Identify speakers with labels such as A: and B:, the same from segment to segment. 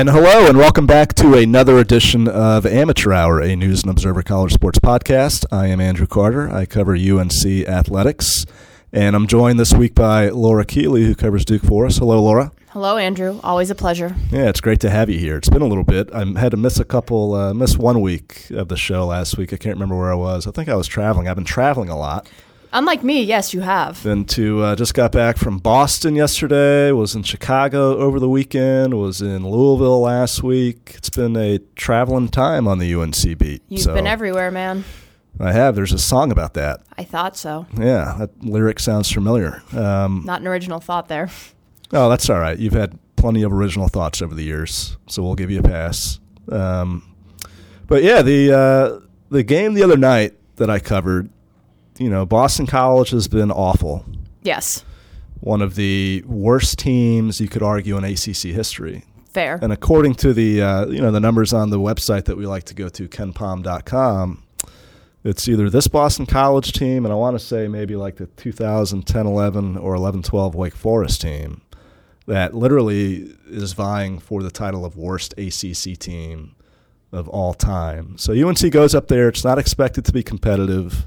A: And hello, and welcome back to another edition of Amateur Hour, a News and Observer College Sports podcast. I am Andrew Carter. I cover UNC athletics, and I'm joined this week by Laura Keeley, who covers Duke for us. Hello, Laura.
B: Hello, Andrew. Always a pleasure.
A: Yeah, it's great to have you here. It's been a little bit. I had to miss a couple, uh, miss one week of the show last week. I can't remember where I was. I think I was traveling. I've been traveling a lot.
B: Unlike me, yes, you have.
A: Then to uh, just got back from Boston yesterday. Was in Chicago over the weekend. Was in Louisville last week. It's been a traveling time on the UNC beat.
B: You've
A: so
B: been everywhere, man.
A: I have. There's a song about that.
B: I thought so.
A: Yeah, that lyric sounds familiar. Um,
B: Not an original thought there.
A: oh, that's all right. You've had plenty of original thoughts over the years, so we'll give you a pass. Um, but yeah, the uh, the game the other night that I covered, you know, Boston College has been awful.
B: Yes,
A: One of the worst teams you could argue in ACC history.
B: fair.
A: And according to the uh, you know the numbers on the website that we like to go to, kenpom.com, it's either this Boston College team and I want to say maybe like the 2010-11 or 11-12 Wake Forest team that literally is vying for the title of worst ACC team of all time. So UNC goes up there. It's not expected to be competitive.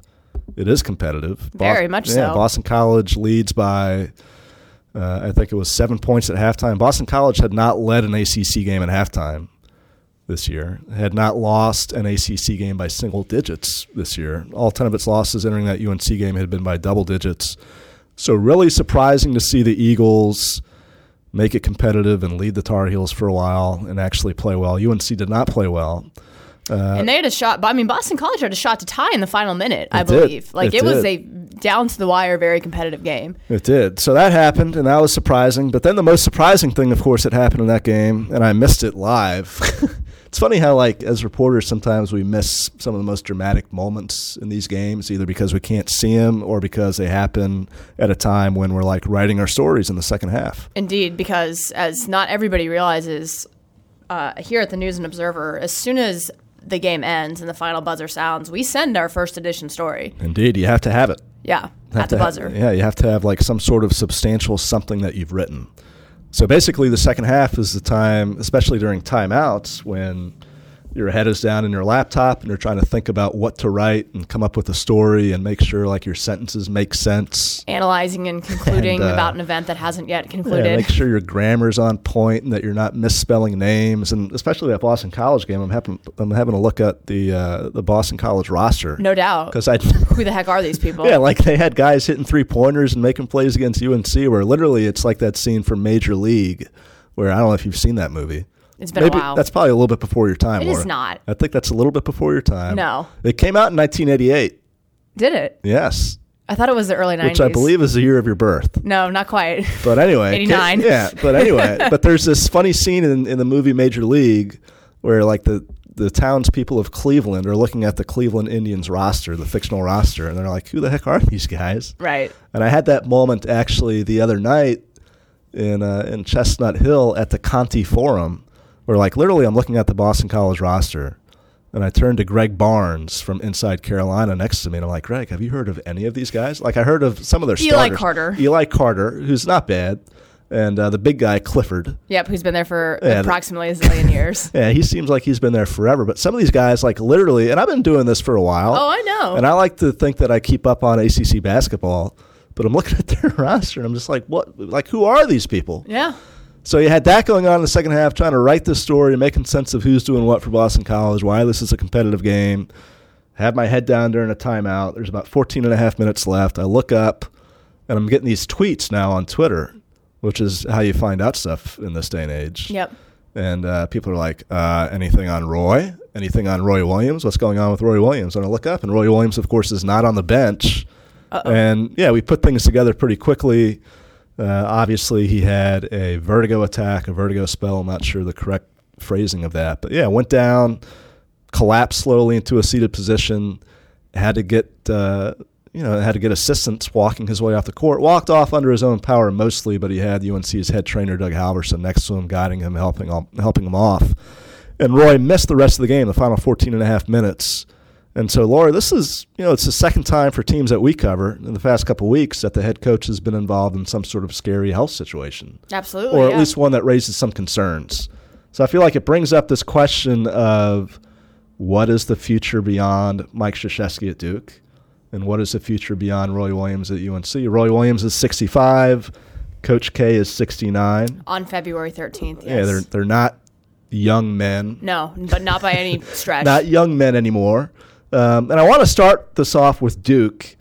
A: It is competitive.
B: Very much
A: yeah,
B: so.
A: Boston College leads by uh, I think it was seven points at halftime. Boston College had not led an ACC game at halftime this year. Had not lost an ACC game by single digits this year. All ten of its losses entering that UNC game had been by double digits. So really surprising to see the Eagles make it competitive and lead the Tar Heels for a while and actually play well. UNC did not play well. Uh,
B: and they had a shot, I mean, Boston College had a shot to tie in the final minute, I
A: It did.
B: believe. Like,
A: It
B: it, was a down to the wire, very competitive game.
A: It did. So that happened, and that was surprising. But then the most surprising thing, of course, that happened in that game, and I missed it live. it's funny how, like, as reporters, sometimes we miss some of the most dramatic moments in these games, either because we can't see them or because they happen at a time when we're like writing our stories in the second half.
B: Indeed, because as not everybody realizes, uh, here at the News and Observer, as soon as the game ends and the final buzzer sounds, we send our first edition story.
A: Indeed, you have to have it.
B: Yeah,
A: Have
B: at the buzzer.
A: yeah, you have to have like some sort of substantial something that you've written. So basically, the second half is the time, especially during timeouts, when your head is down in your laptop and you're trying to think about what to write and come up with a story and make sure like your sentences make sense.
B: Analyzing and concluding
A: And, uh,
B: about an event that hasn't yet concluded.
A: Yeah, make sure your grammar's on point and that you're not misspelling names. And especially that Boston College game, I'm having I'm having to look at the uh, the Boston College roster
B: no doubt.
A: because I
B: Who the heck are these people?
A: Yeah, like they had guys hitting three pointers and making plays against UNC where literally it's like that scene from Major League where I don't know if you've seen that movie.
B: It's been
A: Maybe
B: a while.
A: that's probably a little bit before your time.
B: It is
A: Laura.
B: not.
A: I think that's a little bit before your time.
B: No.
A: It came out in 1988.
B: Did it?
A: Yes.
B: I thought it was the early 90s.
A: Which I believe is the year of your birth.
B: No, not quite.
A: But anyway,
B: 89.
A: Yeah, but anyway, but there's this funny scene in, in the movie Major League where like the the townspeople of Cleveland are looking at the Cleveland Indians roster, the fictional roster, and they're like, "Who the heck are these guys?"
B: right.
A: And I had that moment actually the other night in uh, in Chestnut Hill at the Conte Forum, where like literally I'm looking at the Boston College roster, and I turned to Greg Barnes from Inside Carolina next to me, and I'm like, Greg, have you heard of any of these guys? Like I heard of some of their
B: Eli
A: starters.
B: Carter.
A: Eli Carter, who's not bad, and uh, the big guy Clifford.
B: Yep, who's been there for
A: Yeah,
B: approximately a zillion years.
A: Yeah, he seems like he's been there forever. But some of these guys, like literally, and I've been doing this for a while.
B: Oh, I know.
A: And I like to think that I keep up on ACC basketball, but I'm looking at their roster and I'm just like, what? Like, who are these people?
B: yeah.
A: So you had that going on in the second half, trying to write this story, and making sense of who's doing what for Boston College, why this is a competitive game. Have my head down during a timeout. There's about 14 and a half minutes left. I look up and I'm getting these tweets now on Twitter, which is how you find out stuff in this day and age.
B: Yep.
A: And uh, people are like, uh, anything on Roy? Anything on Roy Williams? What's going on with Roy Williams? And I look up, and Roy Williams, of course, is not on the bench. Uh-oh. And yeah, we put things together pretty quickly. Uh, obviously, he had a vertigo attack, a vertigo spell. I'm not sure the correct phrasing of that. But yeah, went down, collapsed slowly into a seated position, had to get. Uh, you know, had to get assistance walking his way off the court. Walked off under his own power mostly, but he had UNC's head trainer Doug Halverson next to him, guiding him, helping him, helping him off. And Roy missed the rest of the game, the final 14 and a half minutes. And so, Laura, this is, you know, it's the second time for teams that we cover in the past couple of weeks that the head coach has been involved in some sort of scary health situation,
B: Absolutely.
A: or at
B: yeah.
A: least one that raises some concerns. So I feel like it brings up this question of what is the future beyond Mike Krzyzewski at Duke, and what is the future beyond Roy Williams at UNC? Roy Williams is 65. Coach K is 69.
B: On February 13th. Yes.
A: Yeah, they're they're not young men.
B: No, but not by any stretch.
A: not young men anymore. Um, and I want to start this off with Duke.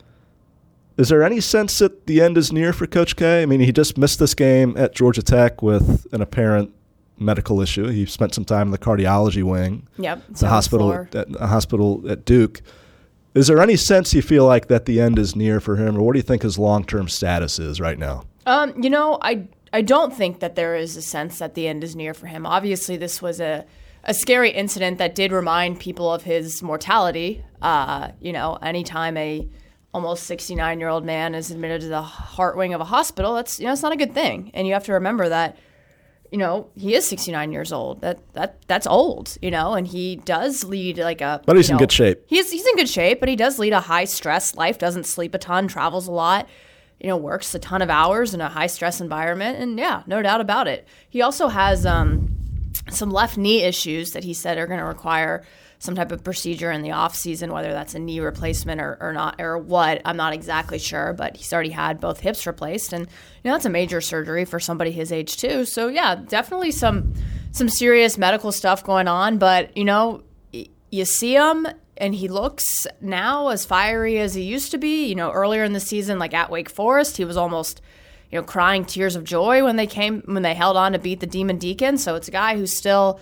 A: Is there any sense that the end is near for Coach K? I mean, he just missed this game at Georgia Tech with an apparent medical issue. He spent some time in the cardiology wing.
B: Yep.
A: The hospital at a hospital at Duke. Is there any sense you feel like that the end is near for him, or what do you think his long term status is right now?
B: Um, you know, I I don't think that there is a sense that the end is near for him. Obviously, this was a a scary incident that did remind people of his mortality. Uh, you know, anytime a almost 69 year old man is admitted to the heart wing of a hospital, that's you know, it's not a good thing. And you have to remember that you know, he is 69 years old. That that that's old, you know, and he does lead like a.
A: But he's
B: in
A: know, good shape.
B: He's he's in good shape, but he does lead a high stress life. Doesn't sleep a ton, travels a lot, you know, works a ton of hours in a high stress environment, and yeah, no doubt about it. He also has um, some left knee issues that he said are going to require some type of procedure in the off season, whether that's a knee replacement or, or not or what. I'm not exactly sure, but he's already had both hips replaced, and you know that's a major surgery for somebody his age too. So yeah, definitely some some serious medical stuff going on. But you know, you see him and he looks now as fiery as he used to be. You know, earlier in the season, like at Wake Forest, he was almost you know crying tears of joy when they came when they held on to beat the Demon Deacon. So it's a guy who's still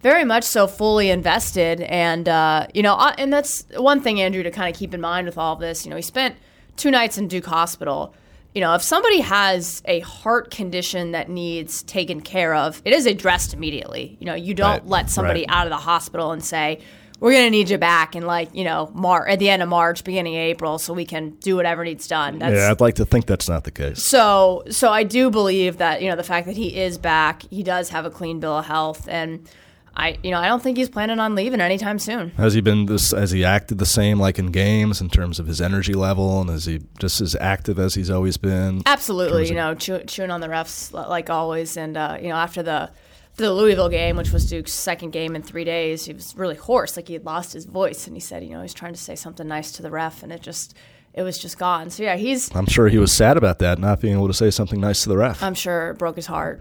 B: very much so fully invested and uh, you know and that's one thing andrew to kind of keep in mind with all of this you know he spent two nights in duke hospital you know if somebody has a heart condition that needs taken care of it is addressed immediately you know you don't
A: right.
B: let somebody
A: right.
B: out of the hospital and say we're going to need you back in like you know Mar- at the end of march beginning of april so we can do whatever needs done
A: that's, yeah i'd like to think that's not the case
B: so so i do believe that you know the fact that he is back he does have a clean bill of health and I you know I don't think he's planning on leaving anytime soon.
A: Has he been this? Has he acted the same like in games in terms of his energy level, and is he just as active as he's always been?
B: Absolutely, you know, chew, chewing on the refs like always, and uh, you know after the the Louisville game, which was Duke's second game in three days, he was really hoarse, like he had lost his voice, and he said, you know, he's trying to say something nice to the ref, and it just it was just gone. So yeah, he's.
A: I'm sure he was sad about that, not being able to say something nice to the ref.
B: I'm sure it broke his heart.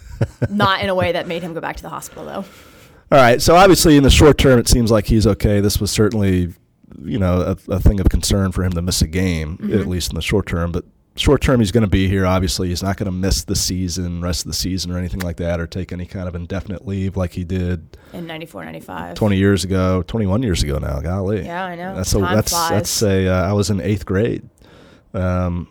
B: not in a way that made him go back to the hospital, though.
A: All right. So obviously, in the short term, it seems like he's okay. This was certainly, you know, a, a thing of concern for him to miss a game, mm-hmm. at least in the short term. But short term, he's going to be here. Obviously, he's not going to miss the season, rest of the season, or anything like that, or take any kind of indefinite leave like he did
B: in 94, 95.
A: 20 years ago, 21 years ago now. Golly.
B: Yeah, I know.
A: That's a, that's flies. that's a. Uh, I was in eighth grade. Um,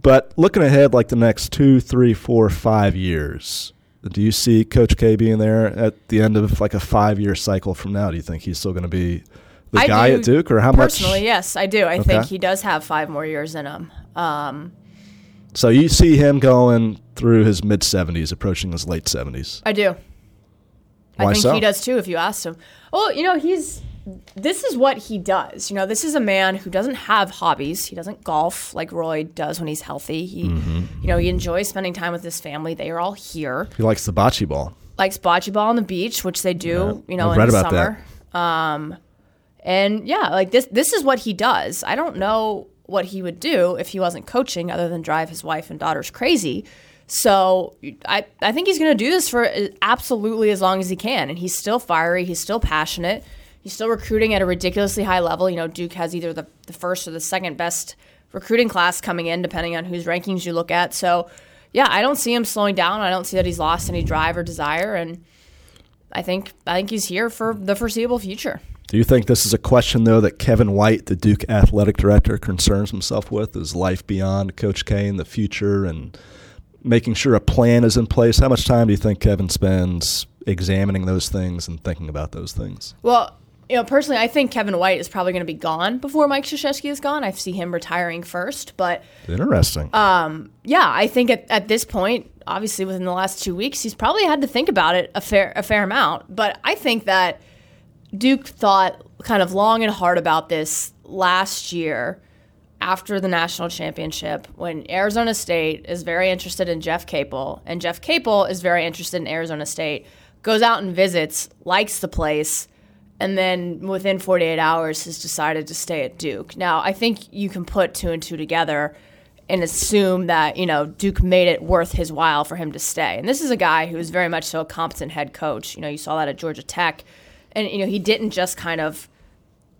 A: but looking ahead, like the next two, three, four, five years do you see Coach K being there at the end of like a five year cycle from now? Do you think he's still going to be the
B: I
A: guy at Duke, or how
B: personally,
A: much?
B: Personally, yes, I do. I okay. think he does have five more years in him. Um,
A: so you see him going through his mid seventies, approaching his late seventies.
B: I do.
A: Why
B: I think
A: so?
B: he does too. If you asked him, well, you know, he's this is what he does. You know, this is a man who doesn't have hobbies. He doesn't golf like Roy does when he's healthy. He, mm-hmm. you know, he enjoys spending time with his family. They are all here.
A: He likes the bocce ball.
B: Likes bocce ball on the beach, which they do. Yeah, you know, I've in the summer. That. Um, and yeah, like this. This is what he does. I don't know what he would do if he wasn't coaching, other than drive his wife and daughters crazy. So I, I think he's going to do this for uh, absolutely as long as he can. And he's still fiery. He's still passionate. He's still recruiting at a ridiculously high level. You know, Duke has either the, the first or the second best recruiting class coming in, depending on whose rankings you look at. So, yeah, I don't see him slowing down. I don't see that he's lost any drive or desire, and I think I think he's here for the foreseeable future.
A: Do you think this is a question though that Kevin White, the Duke athletic director, concerns himself with? Is life beyond Coach K in the future and making sure a plan is in place? How much time do you think Kevin spends examining those things and thinking about those things?
B: Well, you know, personally, I think Kevin White is probably going to be gone before Mike Krzyzewski is gone. I see him retiring first, but
A: interesting.
B: Um, yeah, I think at, at this point, obviously within the last two weeks, he's probably had to think about it a fair a fair amount. But I think that Duke thought kind of long and hard about this last year after the national championship when Arizona State is very interested in Jeff Capel and Jeff Capel is very interested in Arizona State goes out and visits, likes the place, and then within 48 hours has decided to stay at Duke. Now, I think you can put two and two together and assume that, you know, Duke made it worth his while for him to stay. And this is a guy who is very much so a competent head coach. You know, you saw that at Georgia Tech. And, you know, he didn't just kind of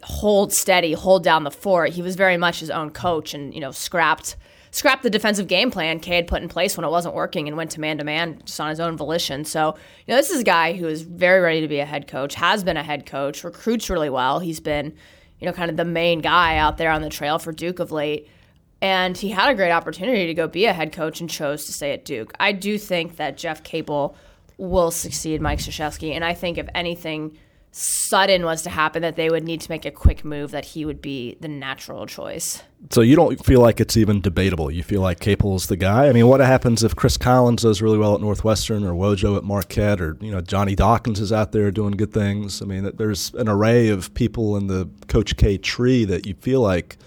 B: hold steady, hold down the fort. He was very much his own coach and, you know, scrapped scrapped the defensive game plan K had put in place when it wasn't working and went to man to man just on his own volition. So, you know, this is a guy who is very ready to be a head coach, has been a head coach, recruits really well. He's been, you know, kind of the main guy out there on the trail for Duke of late. And he had a great opportunity to go be a head coach and chose to stay at Duke. I do think that Jeff Capel will succeed Mike Krzyzewski. And I think if anything sudden was to happen that they would need to make a quick move, that he would be the natural choice.
A: So you don't feel like it's even debatable. You feel like Capel is the guy. I mean, what happens if Chris Collins does really well at Northwestern, or Wojo at Marquette, or you know Johnny Dawkins is out there doing good things? I mean, there's an array of people in the Coach K tree that you feel like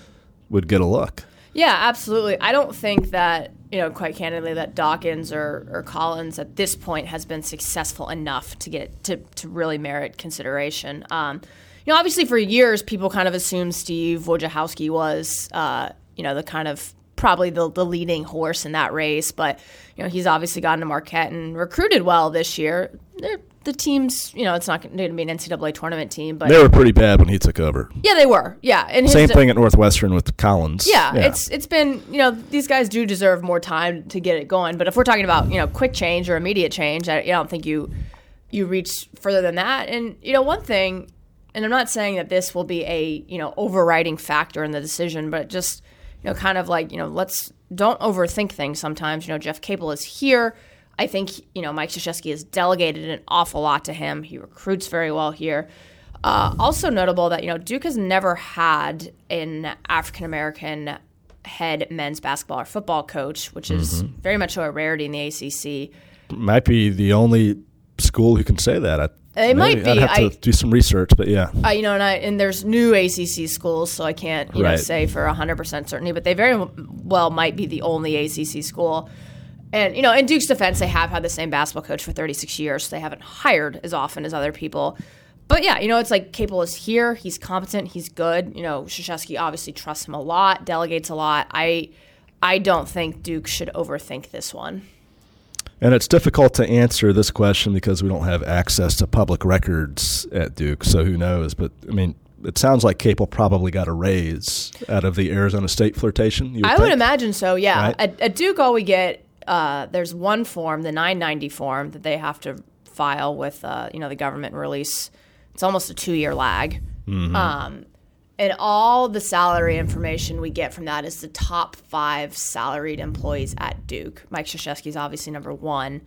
A: would get a look.
B: Yeah, absolutely. I don't think that, you know, quite candidly, that Dawkins or, or Collins at this point has been successful enough to get to, to really merit consideration. Um, you know, obviously for years, people kind of assumed Steve Wojciechowski was, uh, you know, the kind of probably the, the leading horse in that race. But, you know, he's obviously gotten to Marquette and recruited well this year. The teams, you know, it's not going to be an NCAA tournament team, but
A: they were pretty bad when he took over.
B: Yeah, they were. Yeah,
A: and same thing at Northwestern with Collins.
B: Yeah, yeah, it's it's been you know these guys do deserve more time to get it going. But if we're talking about you know quick change or immediate change, I, I don't think you you reach further than that. And you know one thing, and I'm not saying that this will be a you know overriding factor in the decision, but just you know kind of like you know let's don't overthink things. Sometimes you know Jeff Capel is here I think you know Mike Krzyzewski has delegated an awful lot to him. He recruits very well here. Uh, also notable that you know Duke has never had an African American head men's basketball or football coach, which is mm-hmm. very much a rarity in the ACC.
A: Might be the only school who can say that. I,
B: it might be.
A: I'd have to I, do some research, but yeah.
B: Uh, you know, and, I, and there's new ACC schools, so I can't you right. know say for 100% certainty, but they very well might be the only ACC school and you know, in Duke's defense, they have had the same basketball coach for 36 years, so they haven't hired as often as other people. But yeah, you know, it's like Capel is here. He's competent. He's good. You know, Krzyzewski obviously trusts him a lot, delegates a lot. I, I don't think Duke should overthink this one.
A: And it's difficult to answer this question because we don't have access to public records at Duke. So who knows? But I mean, it sounds like Capel probably got a raise out of the Arizona State flirtation.
B: Would I think? would imagine so. Yeah, right? at, at Duke, all we get uh, there's one form, the 990 form, that they have to file with uh, you know the government release. It's almost a two year lag. Mm-hmm. Um, and all the salary information we get from that is the top five salaried employees at Duke. Mike Krzyzewski is obviously number one.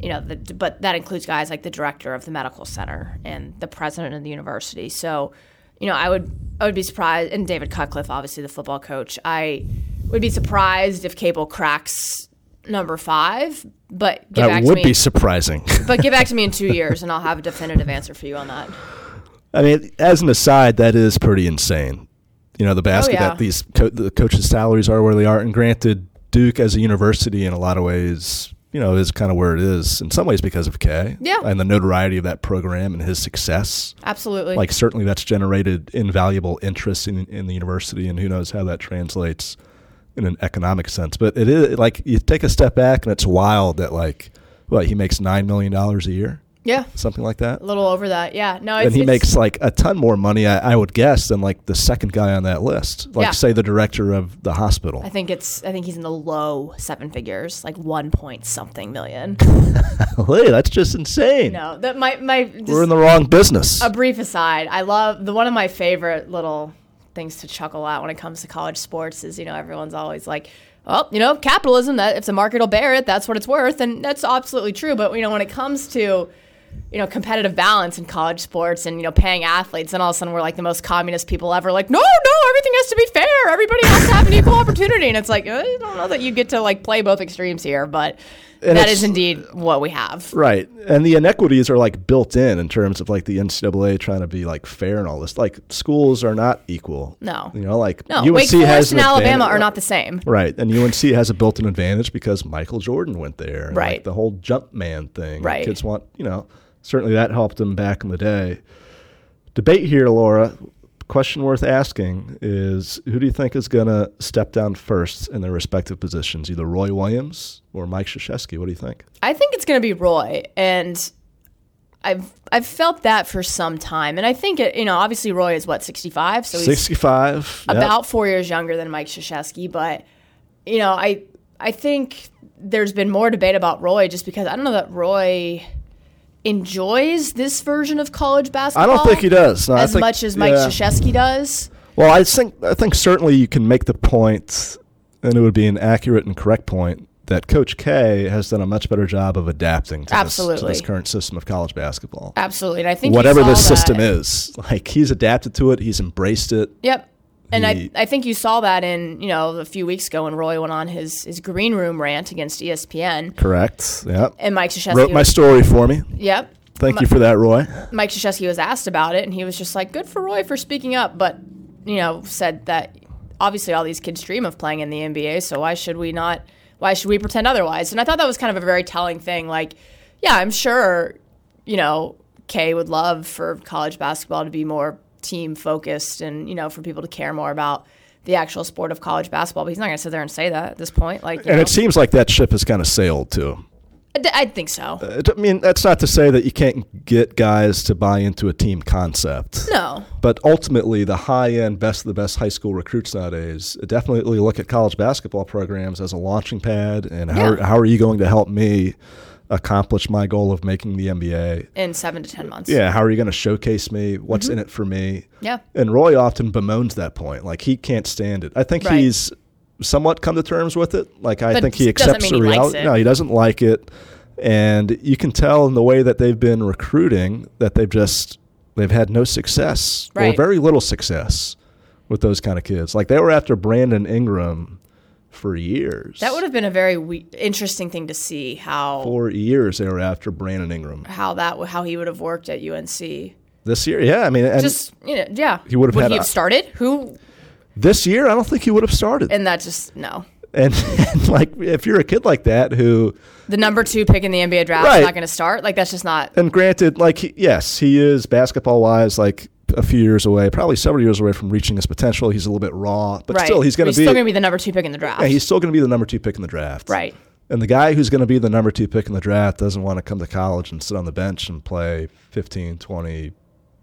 B: You know, the, but that includes guys like the director of the medical center and the president of the university. So, you know, I would I would be surprised, and David Cutcliffe, obviously the football coach. I would be surprised if Capel cracks number five, but
A: that would be surprising.
B: but get back to me in two years, and I'll have a definitive answer for you on that.
A: I mean, as an aside, that is pretty insane. You know, the oh, basket oh, yeah. that these co- the coaches' salaries are where they are, and granted, Duke as a university in a lot of ways, you know, is kind of where it is. In some ways, because of K,
B: yeah,
A: and the notoriety of that program and his success.
B: Absolutely,
A: like certainly that's generated invaluable interest in in the university, and who knows how that translates in an economic sense. But it is like you take a step back and it's wild that like what he makes nine million dollars a year.
B: Yeah,
A: something like that.
B: A little over that. Yeah, no.
A: and he makes like a ton more money, I, I, would guess, than like the second guy on that list. Like yeah. say the director of the hospital.
B: I think it's. I think he's in the low seven figures, like one point something million.
A: hey, that's just insane.
B: No, that my my.
A: We're in the wrong business.
B: A brief aside. I love the one of my favorite little things to chuckle at when it comes to college sports is, you know, everyone's always like, well, you know, capitalism, that if the market will bear it, that's what it's worth. And that's absolutely true. But, you know, when it comes to, you know, competitive balance in college sports and, you know, paying athletes, and all of a sudden we're like the most communist people ever, like, no, no, everything has to be fair. Everybody has to have an equal opportunity. And it's like, I don't know that you get to like play both extremes here, but and that is indeed what we have.
A: Right. And the inequities are like built in in terms of like the NCAA trying to be like fair and all this. Like schools are not equal.
B: No.
A: You know, like
B: no. UNC Wake Forest has and Alabama are uh, not the same.
A: Right. And UNC has a built in advantage because Michael Jordan went there.
B: right.
A: Like the whole jump man thing.
B: Right.
A: Kids want, you know, certainly that helped him back in the day. Debate here, Laura. Question worth asking is who do you think is going to step down first in their respective positions, either Roy Williams or Mike Krzyzewski? What do you think?
B: I think it's going to be Roy, and I've I've felt that for some time, and I think it. You know, obviously Roy is what sixty five, so he's
A: Sixty-five. yep.
B: about four years younger than Mike Krzyzewski. But you know, I I think there's been more debate about Roy just because I don't know that Roy enjoys this version of college basketball.
A: I don't think he does. No,
B: as
A: think-
B: much as Mike
A: yeah.
B: Krzyzewski does.
A: Well, I think I think certainly you can make the point, and it would be an accurate and correct point that Coach K has done a much better job of adapting to, this, to this current system of college basketball.
B: Absolutely, and I think
A: Whatever this system is, like he's adapted to it, he's embraced it.
B: Yep. And
A: He-
B: I, I think you saw that in, you know, a few weeks ago when Roy went on his, his green room rant against ESPN.
A: Correct. Yep.
B: And Mike Krzyzewski
A: Wrote my
B: was,
A: story for me.
B: yep.
A: Thank
B: Mi-
A: you for that, Roy.
B: Mike Krzyzewski was asked about it, and he was just like, "Good for Roy for speaking up," but you know, said that obviously all these kids dream of playing in the NBA, so why should we not? Why should we pretend otherwise? And I thought that was kind of a very telling thing. Like, yeah, I'm sure, you know, K would love for college basketball to be more team focused, and you know, for people to care more about the actual sport of college basketball. But he's not going to sit there and say that at this point. Like,
A: And
B: know,
A: it seems like that ship has kind of sailed too.
B: I think so.
A: Uh, I mean, that's not to say that you can't get guys to buy into a team concept.
B: No,
A: But ultimately, the high end, best of the best high school recruits nowadays definitely look at college basketball programs as a launching pad. And how,
B: Yeah.
A: how are you going to help me accomplish my goal of making the NBA?
B: in seven to ten months.
A: Yeah, how are you going to showcase me? What's
B: Mm-hmm.
A: in it for me?
B: Yeah.
A: And Roy often bemoans that point. Like, he can't stand it. I think
B: Right.
A: he's somewhat come to terms with it. Like, I
B: But
A: think he accepts the reality. No, he doesn't like it. And you can tell in the way that they've been recruiting that they've just they've had no success or very little success with those kind of kids. Like they were after Brandon Ingram for years.
B: That would have been a very we- interesting thing to see how
A: for years they were after Brandon Ingram.
B: how that how he would have worked at UNC.
A: This year, yeah, I mean, and
B: Just you know, yeah,
A: He would have
B: would
A: had
B: he
A: a-
B: have started? Who
A: this year, I don't think he would have started.
B: and that just no.
A: And, and like, if you're a kid like that who,
B: The number two pick in the NBA draft
A: Right.
B: is not going to start. Like that's just not.
A: and granted, like, he, yes, he is basketball wise, like a few years away, probably several years away from reaching his potential. He's a little bit raw, but
B: right.
A: still, he's going to be.
B: still going to be the number two pick in the draft.
A: yeah, he's still going to be the number two pick in the draft.
B: right.
A: And the guy who's going to be the number two pick in the draft doesn't want to come to college and sit on the bench and play 15, 20,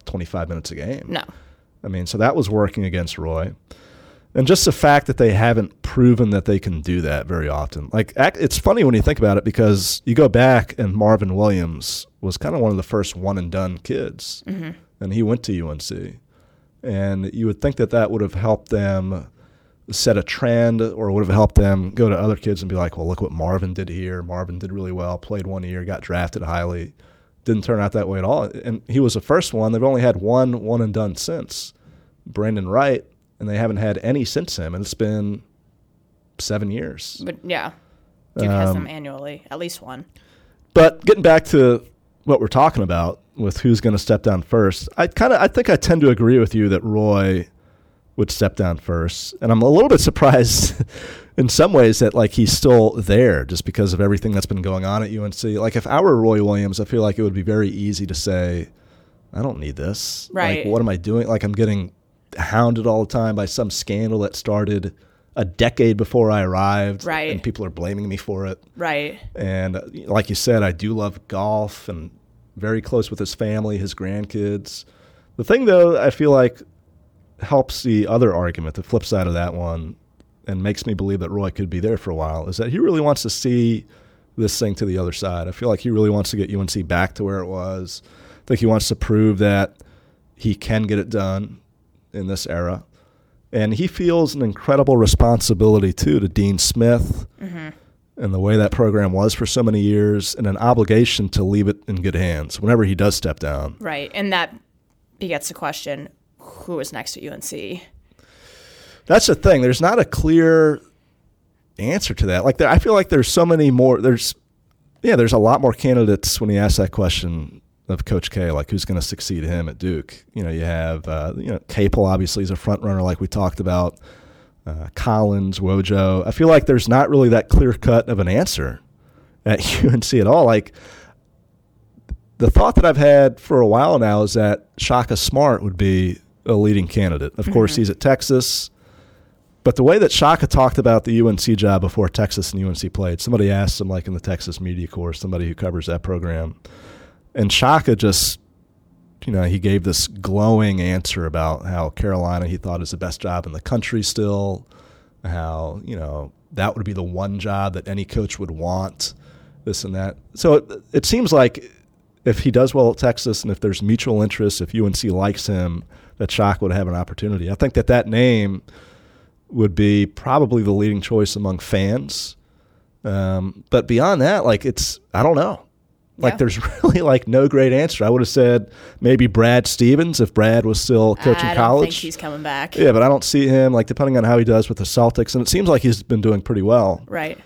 A: 25 minutes a game.
B: No.
A: I mean, so that was working against Roy. And just the fact that they haven't proven that they can do that very often. Like, it's funny when you think about it because you go back and Marvin Williams was kind of one of the first one and done kids. Mm-hmm. And he went to UNC. And you would think that that would have helped them set a trend or would have helped them go to other kids and be like, well, look what Marvin did here. Marvin did really well, played one year, got drafted highly. Didn't turn out that way at all. And he was the first one. They've only had one one and done since, Brandon Wright, and they haven't had any since him. And it's been seven years.
B: But yeah, Duke has
A: Um,
B: them annually, at least one.
A: But getting back to what we're talking about with who's going to step down first, I kind of I think I tend to agree with you that Roy would step down first, and I'm a little bit surprised in some ways that like he's still there just because of everything that's been going on at UNC. Like if I were Roy Williams, I feel like it would be very easy to say, I don't need this.
B: Right.
A: Like what am I doing? Like I'm getting hounded all the time by some scandal that started a decade before I arrived,
B: Right.
A: And people are blaming me for it.
B: Right.
A: And uh, like you said, I do love golf and very close with his family, his grandkids. The thing, though, I feel like helps the other argument, the flip side of that one, and makes me believe that Roy could be there for a while, is that he really wants to see this thing to the other side. I feel like he really wants to get UNC back to where it was. I think he wants to prove that he can get it done in this era. And he feels an incredible responsibility, too, to Dean Smith mm-hmm. and the way that program was for so many years, and an obligation to leave it in good hands whenever he does step down.
B: Right. And that begets the question: Who is next at UNC?
A: That's the thing. There's not a clear answer to that. Like, there, I feel like there's so many more. There's, yeah, there's a lot more candidates when you ask that question of Coach K, like who's going to succeed him at Duke. You know, you have, uh, you know, Capel obviously is a front runner, like we talked about. Uh, Collins, Wojo. I feel like there's not really that clear cut of an answer at UNC at all. Like, the thought that I've had for a while now is that Shaka Smart would be a leading candidate. Of course,
B: Mm-hmm.
A: he's at Texas. But the way that Shaka talked about the UNC job before Texas and UNC played, somebody asked him, like in the Texas media course, somebody who covers that program, and Shaka just, you know, he gave this glowing answer about how Carolina he thought is the best job in the country still, how you know that would be the one job that any coach would want, this and that. So it, it seems like if he does well at Texas and if there's mutual interest, if UNC likes him, that Shaka would have an opportunity. I think that that name would be probably the leading choice among fans. Um, but beyond that, like it's I don't know. Like
B: Yeah.
A: there's really like no great answer. I would have said maybe Brad Stevens if Brad was still coaching college.
B: I don't
A: college.
B: think he's coming back.
A: yeah, but I don't see him like depending on how he does with the Celtics, and it seems like he's been doing pretty well.
B: Right.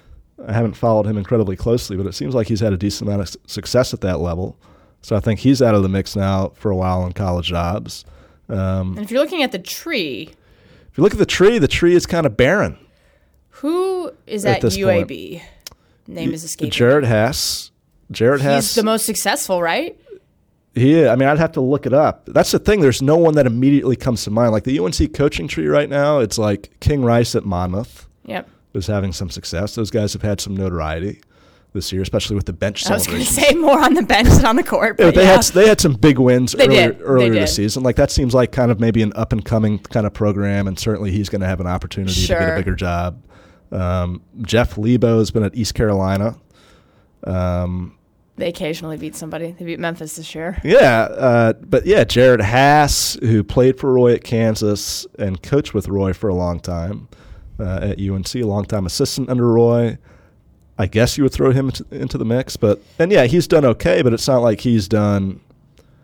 A: I haven't followed him incredibly closely, but it seems like he's had a decent amount of success at that level. So I think he's out of the mix now for a while in college jobs. Um,
B: And if you're looking at the tree,
A: if you look at the tree, the tree is kind of barren.
B: who is
A: At
B: at, UAB? Name is escaping.
A: Jerod Haase. Jerod Haase.
B: He's the most successful, right?
A: He, I mean, I'd have to look it up. That's the thing. There's no one that immediately comes to mind. Like the UNC coaching tree right now, it's like King Rice at Monmouth
B: Yep.
A: is having some success. Those guys have had some notoriety this year, especially with the bench
B: I was going to say more on the bench than on the court.
A: Yeah,
B: But
A: they
B: yeah.
A: had they had some big wins
B: They
A: earlier,
B: did.
A: Earlier this season. Like that seems like kind of maybe an up and coming kind of program, and certainly he's going to have an opportunity to get a bigger job. Um, Jeff Lebo has been at East Carolina. Um,
B: They occasionally beat somebody. They beat Memphis this year.
A: Yeah, uh, but yeah, Jerod Haase, who played for Roy at Kansas and coached with Roy for a long time uh, at UNC, a long time assistant under Roy. I guess you would throw him into, into the mix, but and yeah, he's done okay, but it's not like he's done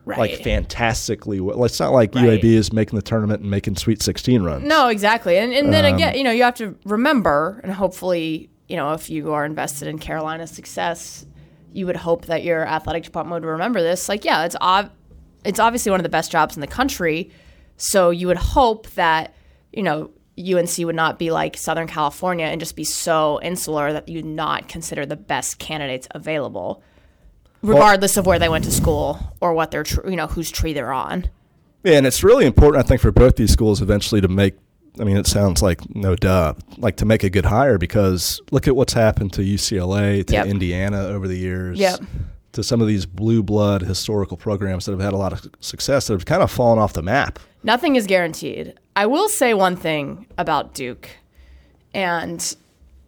B: Right.
A: like fantastically well. It's not like
B: Right.
A: UAB is making the tournament and making Sweet 16 runs.
B: No, exactly. And and then
A: Um,
B: again, you know, you have to remember, and hopefully, you know, if you are invested in Carolina's success, you would hope that your athletic department would remember this. Like, yeah, it's ob- it's obviously one of the best jobs in the country. So you would hope that, you know, UNC would not be like Southern California and just be so insular that you not consider the best candidates available, regardless of where they went to school or what their, tr- you know, whose tree they're on.
A: Yeah, and it's really important, I think, for both these schools eventually to make. I mean, it sounds like no duh, like to make a good hire because look at what's happened to UCLA, to
B: Yep.
A: Indiana over the years,
B: Yep.
A: to some of these blue blood historical programs that have had a lot of success that have kind of fallen off the map.
B: Nothing is guaranteed. I will say one thing about Duke, and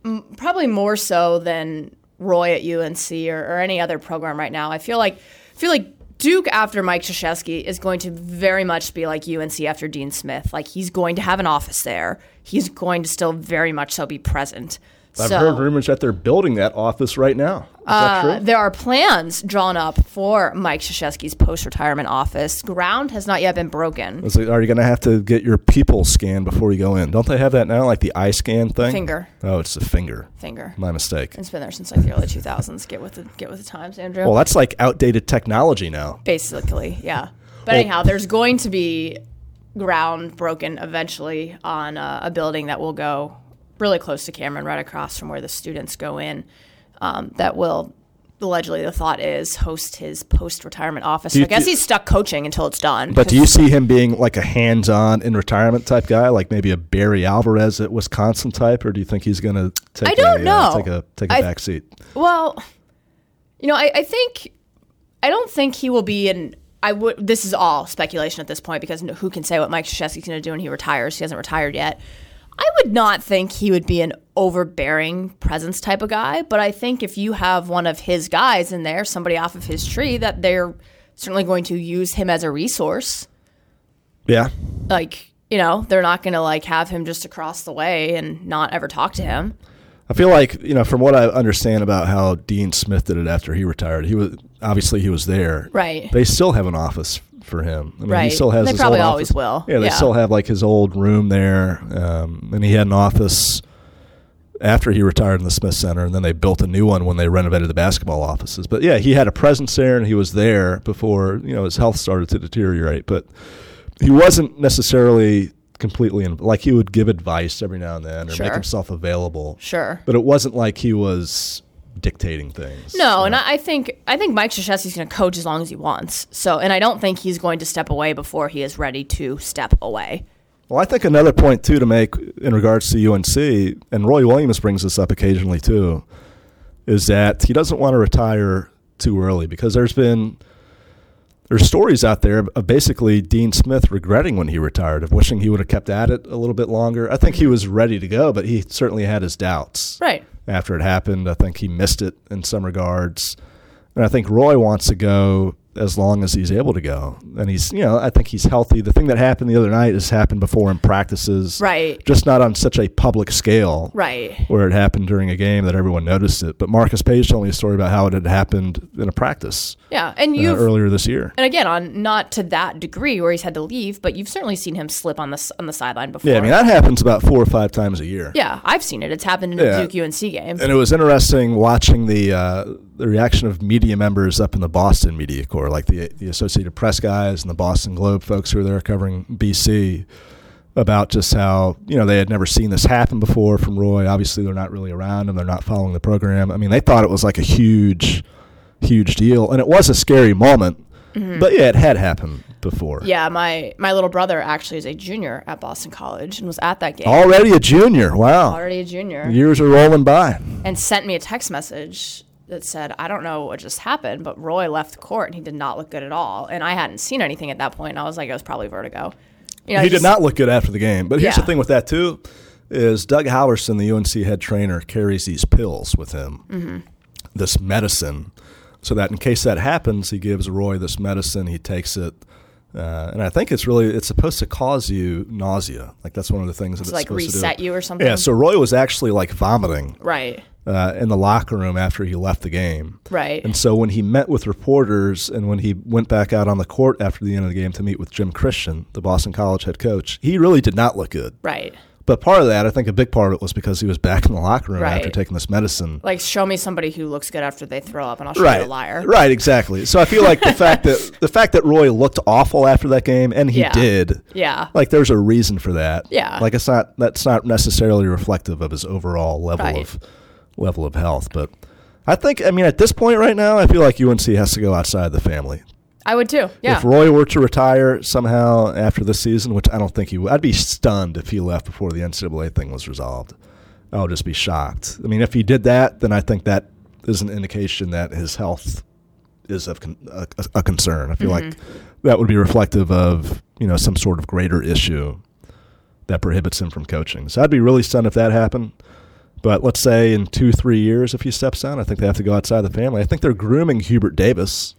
B: m- probably more so than Roy at UNC or, or any other program right now. I feel like I feel like Duke after Mike Krzyzewski is going to very much be like UNC after Dean Smith. Like he's going to have an office there. He's going to still very much so be present.
A: I've
B: so,
A: heard rumors that they're building that office right now. Is that
B: uh,
A: true?
B: there are plans drawn up for Mike Krzyzewski's post-retirement office. Ground has not yet been broken.
A: Is it- are you going to have to get your people scanned before you go in? Don't they have that now, like the eye scan thing?
B: Finger.
A: Oh, it's a finger.
B: Finger.
A: My mistake.
B: It's been there since like the early 2000s. Get with the get with the times, Andrew.
A: Well, that's like outdated technology now.
B: Basically, yeah. But anyhow, there's going to be ground broken eventually on uh, a building that will go really close to Cameron, right across from where the students go in. Um, that will allegedly the thought is host his post-retirement office.
A: you-
B: I guess he's stuck coaching until it's done.
A: But do you see him being like a hands-on in retirement type guy, like maybe a Barry Alvarez at Wisconsin type, or do you think he's going to take?
B: I don't
A: a,
B: know.
A: Uh, take a take a
B: I-
A: back seat.
B: Well, you know, I, I think I don't think he will be in. I would. This is all speculation at this point because who can say what Mike Krzyzewski's going to do when he retires? He hasn't retired yet. I would not think he would be an overbearing presence type of guy, but I think if you have one of his guys in there, somebody off of his tree, that they're certainly going to use him as a resource.
A: Yeah,
B: Like, you know, they're not going to like have him just across the way and not ever talk to him.
A: I feel like you know from what I understand about how Dean Smith did it after he retired. He was obviously he was there.
B: Right.
A: They still have an office for him. I mean, He still has.
B: They
A: his
B: probably
A: old
B: always will.
A: Yeah, they
B: Yeah.
A: still have like his old room there, um, and he had an office after he retired in the Smith Center, and then they built a new one when they renovated the basketball offices. But yeah, he had a presence there, and he was there before you know his health started to deteriorate. But he wasn't necessarily completely in, like he would give advice every now and then or
B: Sure.
A: make himself available.
B: Sure.
A: But it wasn't like he was dictating things.
B: No, and I I think I think Mike Krzyzewski's going to coach as long as he wants. So, and I don't think he's going to step away before he is ready to step away.
A: Well, I think another point too to make in regards to UNC, and Roy Williams brings this up occasionally too, is that he doesn't want to retire too early because there's been there's stories out there of basically Dean Smith regretting when he retired, of wishing he would have kept at it a little bit longer. I think he was ready to go, but he certainly had his doubts
B: Right.
A: After it happened. I think he missed it in some regards. And I think Roy wants to go as long as he's able to go. And he's, you know, I think he's healthy. The thing that happened the other night has happened before in practices.
B: Right.
A: Just not on such a public scale.
B: Right.
A: Where it happened during a game that everyone noticed it. But Marcus Paige told me a story about how it had happened in a practice
B: Yeah, and
A: uh,
B: you have
A: earlier this year.
B: and again on not to that degree where he's had to leave, but you've certainly seen him slip on the on the sideline before.
A: Yeah, I mean, that happens about four or five times a year.
B: yeah, I've seen it. It's happened in
A: Yeah.
B: a Duke UNC game.
A: And it was interesting watching the uh, the reaction of media members up in the Boston media corps, like the the Associated Press guys and the Boston Globe folks who were there covering BC, about just how you know they had never seen this happen before from Roy. Obviously, they're not really around him; they're not following the program. I mean, they thought it was like a huge, huge deal, and it was a scary moment. But yeah, it had happened before.
B: Mm-hmm. Yeah, my my little brother actually is a junior at Boston College and was at that game.
A: Already a junior. Wow.
B: Already a junior.
A: Years are rolling by.
B: and sent me a text message that said, I don't know what just happened, but Roy left the court and he did not look good at all. And I hadn't seen anything at that point. And I was like, it was probably vertigo. You know,
A: he did not look good after the game. But here's the thing with that too, is Doug Halverson, the UNC head trainer, carries these pills with him,
B: Mm-hmm.
A: this medicine, so that in case that happens, he gives Roy this medicine. He takes it. Uh, and I think it's really it's supposed to cause you nausea. Like that's one of the things that
B: To
A: it's
B: like reset you or something.
A: Yeah, so Roy was actually like vomiting
B: Right.
A: Uh, in the locker room after he left the game.
B: Right.
A: And so when he met with reporters and when he went back out on the court after the end of the game to meet with Jim Christian, the Boston College head coach, he really did not look good.
B: right.
A: But part of that, I think a big part of it was because he was back in the locker room after taking this medicine.
B: Like, show me somebody who looks good after they throw up, and I'll show you a liar.
A: right, exactly. So I feel like the fact that the fact that Roy looked awful after that game, and he
B: Yeah.
A: did,
B: Yeah.
A: like there's a reason for that.
B: Yeah.
A: like it's not that's not necessarily reflective of his overall level
B: Right.
A: of level of health. But I think, I mean, at this point right now, I feel like UNC has to go outside the family.
B: I would too. Yeah.
A: If Roy were to retire somehow after this season, which I don't think he would, I'd be stunned if he left before the NCAA thing was resolved. I would just be shocked. I mean, if he did that, then I think that is an indication that his health is of con- a, a concern. I feel like mm-hmm. that would be reflective of you know some sort of greater issue that prohibits him from coaching. So I'd be really stunned if that happened. But let's say in two, three years, if he steps down, I think they have to go outside the family. I think they're grooming Hubert Davis,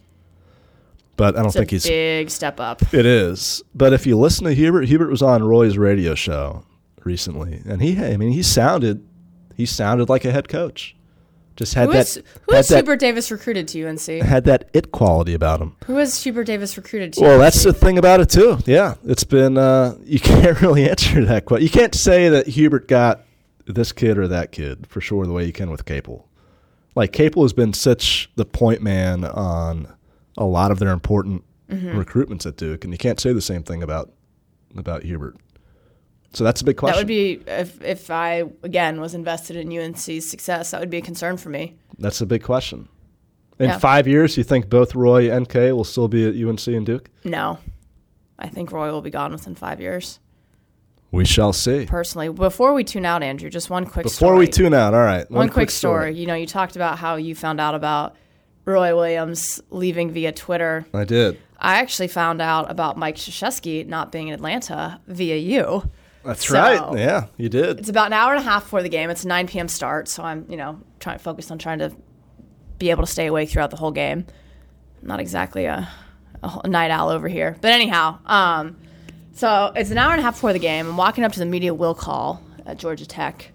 A: but I don't
B: it's
A: think
B: a
A: he's
B: big step up.
A: it is. But if you listen to Hubert, Hubert was on Roy's radio show recently, and he, I mean, he sounded, he sounded like a head coach. Just had
B: Who
A: that,
B: is, who
A: had
B: has
A: that,
B: Hubert Davis recruited to UNC?
A: had that it quality about him.
B: Who has Hubert Davis recruited to
A: Well,
B: UNC?
A: that's the thing about it too. Yeah, it's been uh, you can't really answer that question. You can't say that Hubert got this kid or that kid for sure the way you can with Capel. Like Capel has been such the point man on a lot of their important
B: Mm-hmm.
A: recruitments at Duke, and you can't say the same thing about about Hubert. So that's a big question.
B: That would be if if I again was invested in UNC's success. That would be a concern for me.
A: that's a big question. In
B: Yeah.
A: five years, you think both Roy and K will still be at UNC and Duke?
B: No, I think Roy will be gone within five years.
A: We shall see.
B: Personally, before we tune out, Andrew, just one quick
A: Before
B: story.
A: we tune out, all right.
B: one, quick story. You know, you talked about how you found out about Roy Williams leaving via Twitter.
A: I did.
B: I actually found out about Mike Krzyzewski not being in Atlanta via you.
A: That's
B: So-
A: right. Yeah, you did.
B: It's about an hour and a half before the game. It's a 9 p.m. start, so I'm, you know, trying focused on trying to be able to stay awake throughout the whole game. Not exactly a, a night owl over here, but anyhow, um, so it's an hour and a half before the game. I'm walking up to the media will call at Georgia Tech,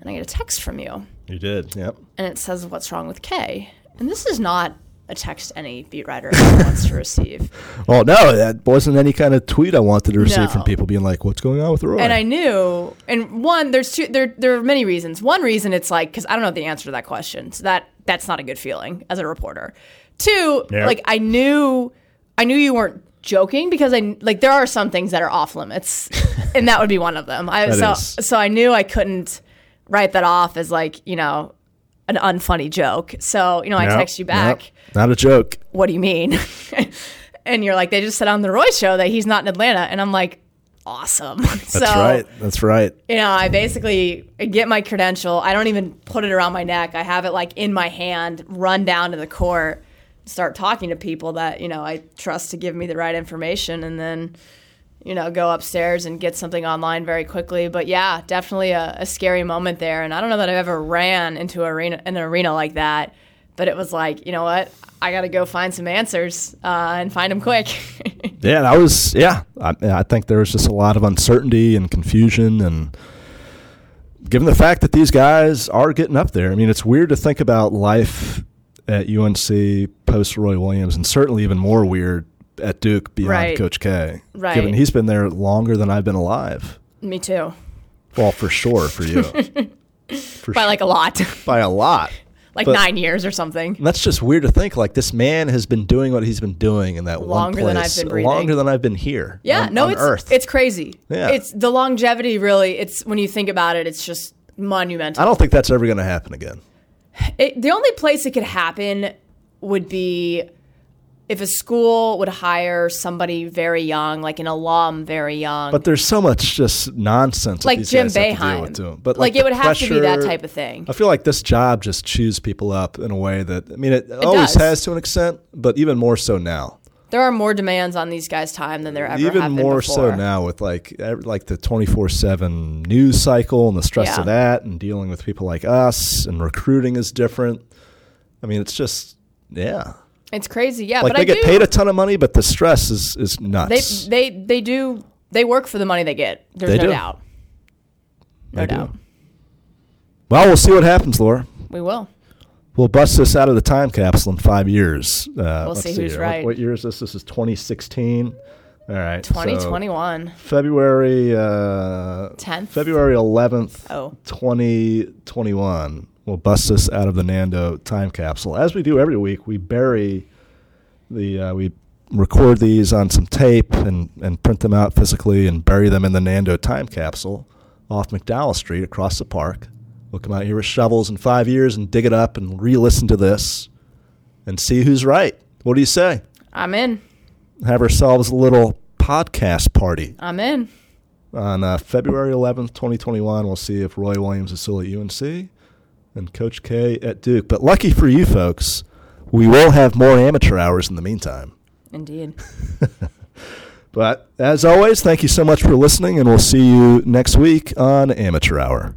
B: and I get a text from you,
A: You did. Yep.
B: and it says, "What's wrong with K?" And this is not a text any beat writer ever wants to receive.
A: Oh no, that wasn't any kind of tweet I wanted to receive
B: No.
A: from people being like, "What's going on with Roy?"
B: And I knew, and one, there's two, there, there are many reasons. One reason it's like, because I don't know the answer to that question, so that that's not a good feeling as a reporter. Two,
A: Yeah.
B: like I knew, I knew you weren't joking because I like there are some things that are off limits, and that would be one of them. I so
A: is.
B: so I knew I couldn't write that off as like you know an unfunny joke. So, you know, I text you back.
A: Not a joke.
B: what do you mean? and you're like, they just said on the Roy show that he's not in Atlanta. And I'm like, awesome.
A: So that's
B: so,
A: right. That's right.
B: you know, I basically get my credential. I don't even put it around my neck. I have it like in my hand, run down to the court, start talking to people that, you know, I trust to give me the right information and then, you know, go upstairs and get something online very quickly. But yeah, definitely a, a scary moment there. And I don't know that I've ever ran into arena, an arena like that. But it was like, you know what? I got to go find some answers uh, and find them quick.
A: Yeah, that was yeah. I, I think there was just a lot of uncertainty and confusion, and given the fact that these guys are getting up there, I mean, it's weird to think about life at UNC post Roy Williams, and certainly even more weird at Duke beyond
B: Right.
A: Coach K.
B: Right.
A: Given he's been there longer than I've been alive.
B: Me too.
A: Well, for sure, for you, for
B: By
A: sure,
B: like a lot,
A: by a lot.
B: like
A: But-
B: nine years or something.
A: That's just weird to think. Like this man has been doing what he's been doing in that
B: Longer
A: one
B: than I've been breathing.
A: longer than I've been here.
B: Yeah,
A: on,
B: no,
A: on
B: it's
A: Earth.
B: it's crazy.
A: Yeah.
B: it's the longevity. Really, it's when you think about it, it's just monumental.
A: I don't think that's ever going to happen again.
B: It, the only place it could happen would be if a school would hire somebody very young, like an alum very young,
A: But there's so much just nonsense
B: like Jim
A: guys have to deal
B: Boeheim.
A: with too. But
B: like,
A: like,
B: it would
A: the
B: have to be that type of thing.
A: I feel like this job just chews people up in a way that I mean it, always
B: does.
A: has to an extent, but even more so now.
B: There are more demands on these guys' time than there ever
A: even more so now with like like the 24/7 news cycle and the stress
B: Yeah.
A: of that and dealing with people like us and recruiting is different. I mean, it's just yeah.
B: It's crazy, yeah.
A: Like
B: but
A: they
B: I
A: get
B: do,
A: paid a ton of money, but the stress is is
B: they
A: nuts.
B: they they do they work for the money they get. There's
A: They
B: no
A: do.
B: doubt. No
A: They do.
B: doubt.
A: well, we'll see what happens, Laura.
B: We will.
A: We'll bust this out of the time capsule in five years. Uh,
B: We'll
A: let's
B: see who's
A: here.
B: right.
A: What, what year is this? This is 2016. All right. so
B: 2021.
A: February uh,
B: 10th.
A: February 11th,
B: Oh.
A: 2021. We'll bust this out of the Nando time capsule. As we do every week, we bury the uh, we record these on some tape and, and print them out physically and bury them in the Nando time capsule off McDowell Street across the park. We'll come out here with shovels in five years and dig it up and re-listen to this and see who's right. What do you say?
B: I'm in.
A: Have ourselves a little podcast party
B: I'm in.
A: on uh, February 11th, 2021. We'll see if Roy Williams is still at UNC and Coach K at Duke. But lucky for you folks, we will have more amateur hours in the meantime.
B: Indeed.
A: But as always, thank you so much for listening, and we'll see you next week on Amateur Hour.